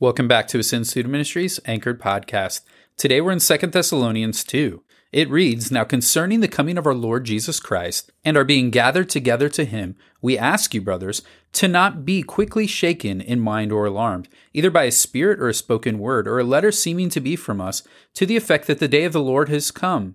Welcome back to Ascend Student Ministries Anchored Podcast. Today we're in 2 Thessalonians 2. It reads Now concerning the coming of our Lord Jesus Christ and our being gathered together to him, we ask you, brothers, to not be quickly shaken in mind or alarmed, either by a spirit or a spoken word, or a letter seeming to be from us, to the effect that the day of the Lord has come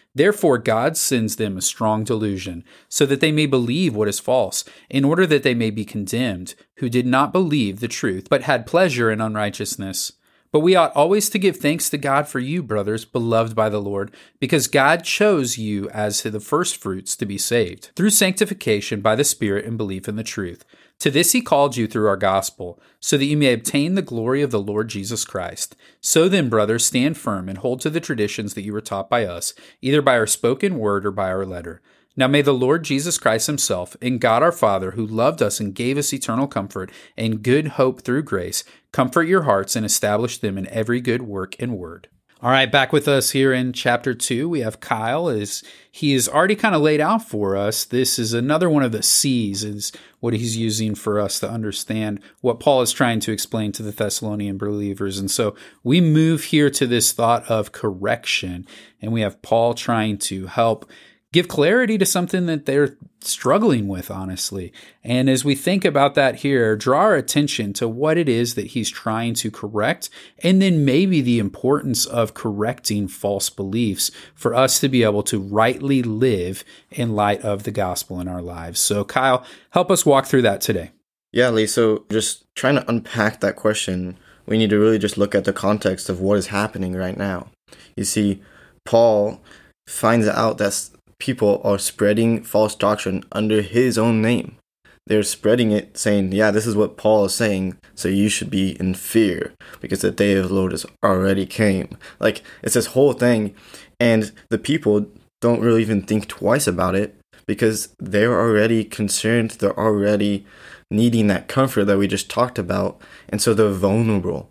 Therefore, God sends them a strong delusion, so that they may believe what is false, in order that they may be condemned, who did not believe the truth, but had pleasure in unrighteousness. But we ought always to give thanks to God for you, brothers, beloved by the Lord, because God chose you as the firstfruits to be saved, through sanctification by the Spirit and belief in the truth. To this he called you through our gospel, so that you may obtain the glory of the Lord Jesus Christ. So then, brothers, stand firm and hold to the traditions that you were taught by us, either by our spoken word or by our letter. Now may the Lord Jesus Christ Himself and God our Father, who loved us and gave us eternal comfort and good hope through grace, comfort your hearts and establish them in every good work and word. All right, back with us here in chapter two, we have Kyle. As he is already kind of laid out for us, this is another one of the C's, is what he's using for us to understand what Paul is trying to explain to the Thessalonian believers. And so we move here to this thought of correction, and we have Paul trying to help give clarity to something that they're struggling with, honestly. And as we think about that here, draw our attention to what it is that he's trying to correct, and then maybe the importance of correcting false beliefs for us to be able to rightly live in light of the gospel in our lives. So, Kyle, help us walk through that today. Yeah, Lee. So, just trying to unpack that question, we need to really just look at the context of what is happening right now. You see, Paul finds out that people are spreading false doctrine under his own name. They're spreading it saying, yeah, this is what Paul is saying, so you should be in fear because the day of the Lord has already came. Like, it's this whole thing, and the people don't really even think twice about it because they're already concerned, they're already needing that comfort that we just talked about, and so they're vulnerable.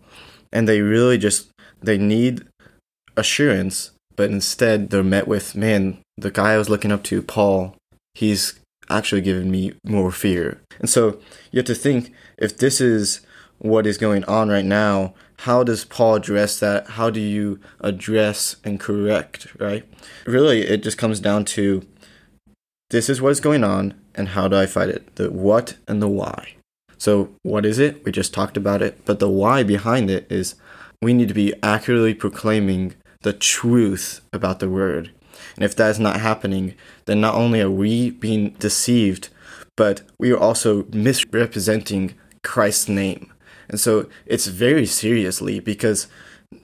And they really just, they need assurance but instead they're met with, man, the guy I was looking up to, Paul, he's actually given me more fear. And so you have to think if this is what is going on right now, how does Paul address that? How do you address and correct, right? Really, it just comes down to this is what is going on and how do I fight it? The what and the why. So, what is it? We just talked about it, but the why behind it is we need to be accurately proclaiming the truth about the word. And if that is not happening, then not only are we being deceived, but we are also misrepresenting Christ's name. And so it's very seriously because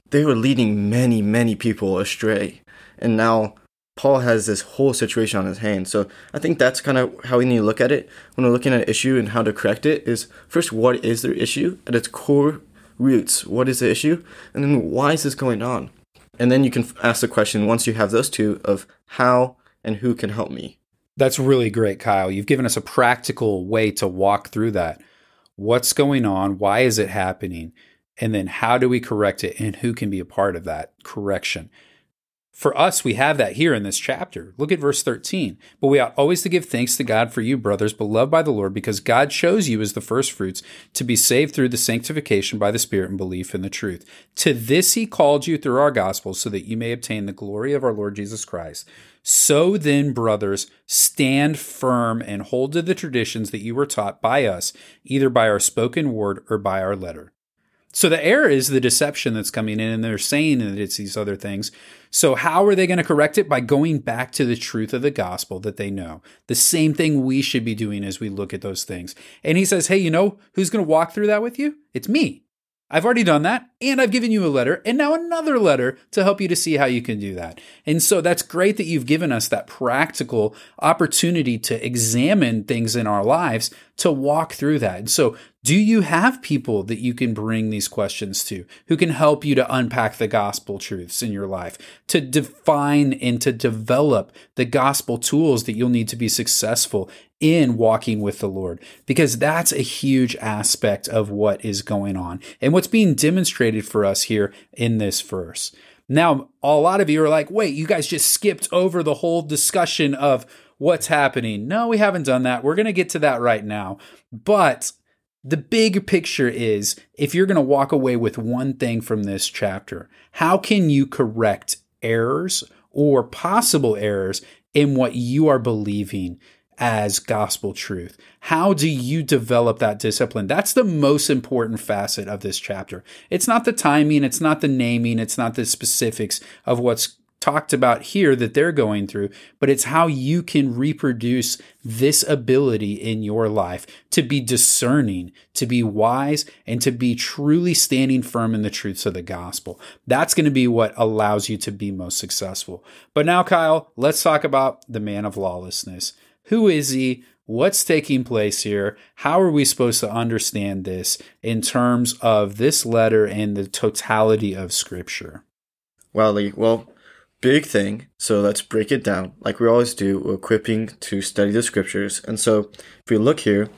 they were leading many, many people astray. And now Paul has this whole situation on his hands. So I think that's kind of how we need to look at it when we're looking at an issue and how to correct it is first, what is their issue at its core roots? What is the issue? And then why is this going on? And then you can ask the question once you have those two of how and who can help me. That's really great, Kyle. You've given us a practical way to walk through that. What's going on? Why is it happening? And then how do we correct it? And who can be a part of that correction? For us, we have that here in this chapter. Look at verse 13. But we ought always to give thanks to God for you, brothers, beloved by the Lord, because God chose you as the firstfruits to be saved through the sanctification by the Spirit and belief in the truth. To this he called you through our gospel, so that you may obtain the glory of our Lord Jesus Christ. So then, brothers, stand firm and hold to the traditions that you were taught by us, either by our spoken word or by our letter. So the error is the deception that's coming in, and they're saying that it's these other things. So, how are they going to correct it? By going back to the truth of the gospel that they know. The same thing we should be doing as we look at those things. And he says, Hey, you know who's going to walk through that with you? It's me. I've already done that, and I've given you a letter, and now another letter to help you to see how you can do that. And so that's great that you've given us that practical opportunity to examine things in our lives to walk through that. And so, do you have people that you can bring these questions to who can help you to unpack the gospel truths in your life, to define and to develop the gospel tools that you'll need to be successful in walking with the Lord, because that's a huge aspect of what is going on and what's being demonstrated for us here in this verse. Now, a lot of you are like, wait, you guys just skipped over the whole discussion of what's happening. No, we haven't done that. We're going to get to that right now. But the big picture is if you're going to walk away with one thing from this chapter, how can you correct errors or possible errors in what you are believing as gospel truth? How do you develop that discipline? That's the most important facet of this chapter. It's not the timing, it's not the naming, it's not the specifics of what's talked about here that they're going through, but it's how you can reproduce this ability in your life to be discerning, to be wise, and to be truly standing firm in the truths of the gospel. That's going to be what allows you to be most successful. But now, Kyle, let's talk about the man of lawlessness. Who is he? What's taking place here? How are we supposed to understand this in terms of this letter and the totality of Scripture? Well, Lee, well, big thing. So let's break it down. Like we always do, equipping to study the Scriptures. And so if we look here,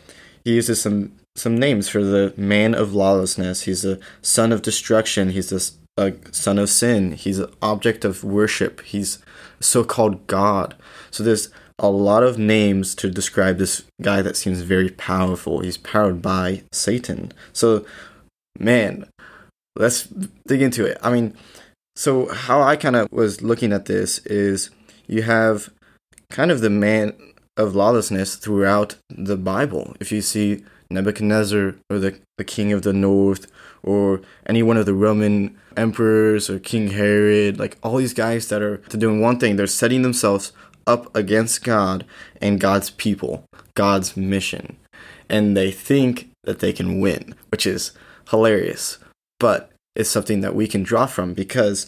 he uses some some names for the man of lawlessness. He's a son of destruction. He's a, uh, son of sin. He's an object of worship. He's so-called God. So there's a lot of names to describe this guy that seems very powerful. He's powered by Satan. So, man, let's dig into it. I mean, so how I kind of was looking at this is you have kind of the man of lawlessness throughout the Bible. If you see Nebuchadnezzar or the, the king of the north or any one of the Roman emperors or King Herod, like all these guys that are doing one thing, they're setting themselves up against God and God's people, God's mission. And they think that they can win, which is hilarious. But it's something that we can draw from because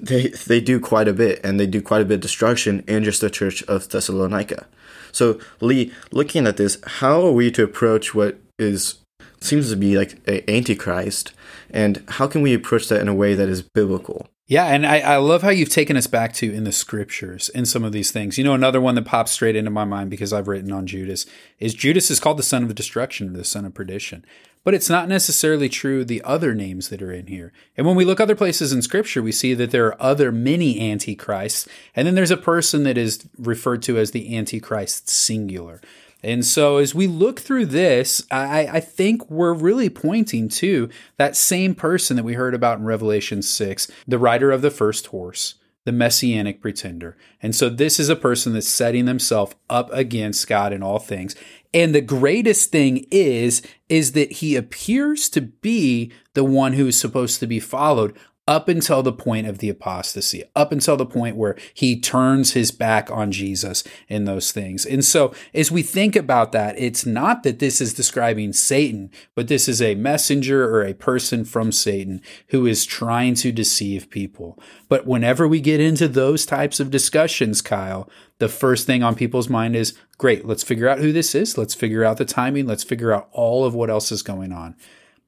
they they do quite a bit and they do quite a bit of destruction in just the church of Thessalonica. So Lee, looking at this, how are we to approach what is seems to be like an antichrist and how can we approach that in a way that is biblical? Yeah, and I, I love how you've taken us back to in the scriptures in some of these things. You know, another one that pops straight into my mind because I've written on Judas is Judas is called the son of destruction the son of perdition. But it's not necessarily true the other names that are in here. And when we look other places in scripture, we see that there are other many antichrists, and then there's a person that is referred to as the antichrist singular. And so as we look through this, I, I, think we're really pointing to that same person that we heard about in Revelation 6, the rider of the first horse, the messianic pretender. And so this is a person that's setting themselves up against God in all things. And the greatest thing is, is that he appears to be the one who is supposed to be followed up until the point of the apostasy, up until the point where he turns his back on Jesus in those things. And so, as we think about that, it's not that this is describing Satan, but this is a messenger or a person from Satan who is trying to deceive people. But whenever we get into those types of discussions, Kyle, the first thing on people's mind is great, let's figure out who this is. Let's figure out the timing. Let's figure out all of what else is going on.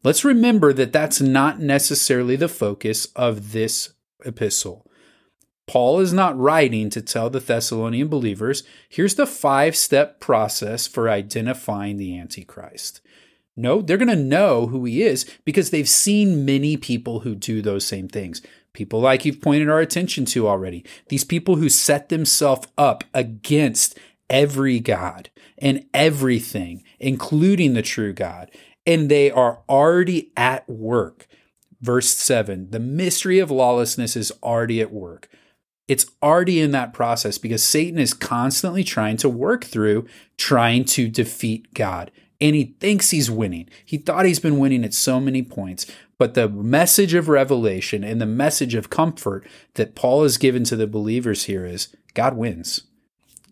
Let's remember that that's not necessarily the focus of this epistle. Paul is not writing to tell the Thessalonian believers, here's the five step process for identifying the Antichrist. No, they're going to know who he is because they've seen many people who do those same things. People like you've pointed our attention to already. These people who set themselves up against every God and everything, including the true God and they are already at work. Verse 7 the mystery of lawlessness is already at work. It's already in that process because Satan is constantly trying to work through trying to defeat God. And he thinks he's winning. He thought he's been winning at so many points, But the message of revelation and the message of comfort that Paul has given to the believers here is God wins.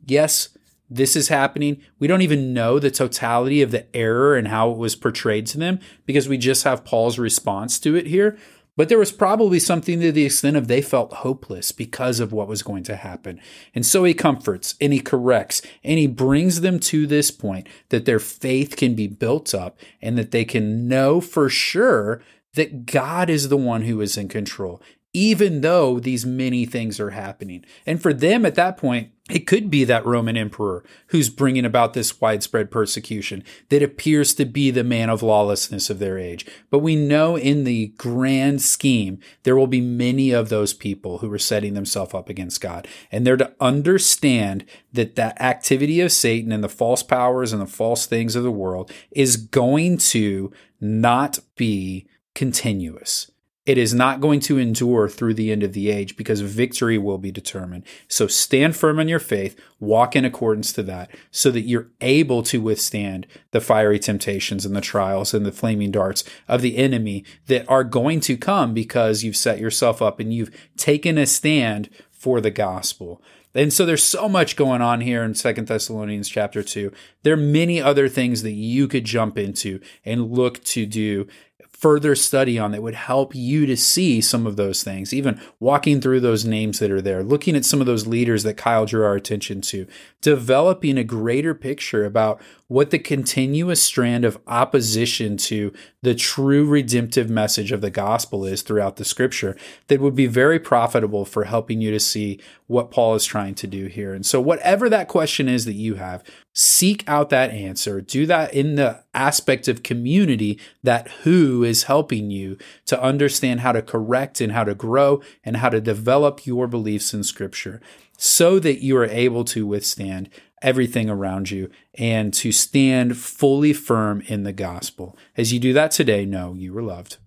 Yes, this is happening. We don't even know the totality of the error and how it was portrayed to them because we just have Paul's response to it here. But there was probably something to the extent of they felt hopeless because of what was going to happen. And so he comforts and he corrects and he brings them to this point that their faith can be built up and that they can know for sure that God is the one who is in control even though these many things are happening. And for them at that point, it could be that Roman emperor who's bringing about this widespread persecution that appears to be the man of lawlessness of their age. But we know in the grand scheme, there will be many of those people who are setting themselves up against God. And they're to understand that that activity of Satan and the false powers and the false things of the world is going to not be continuous it is not going to endure through the end of the age because victory will be determined. So stand firm in your faith, walk in accordance to that, so that you're able to withstand the fiery temptations and the trials and the flaming darts of the enemy that are going to come because you've set yourself up and you've taken a stand for the gospel. And so there's so much going on here in Second Thessalonians chapter 2. There are many other things that you could jump into and look to do further study on that would help you to see some of those things, even walking through those names that are there, looking at some of those leaders that Kyle drew our attention to, developing a greater picture about what the continuous strand of opposition to the true redemptive message of the gospel is throughout the scripture that would be very profitable for helping you to see what Paul is trying to do here. And so, whatever that question is that you have, seek out that answer. Do that in the aspect of community that who is helping you to understand how to correct and how to grow and how to develop your beliefs in scripture so that you are able to withstand everything around you and to stand fully firm in the gospel. As you do that today, know you are loved.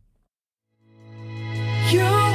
You-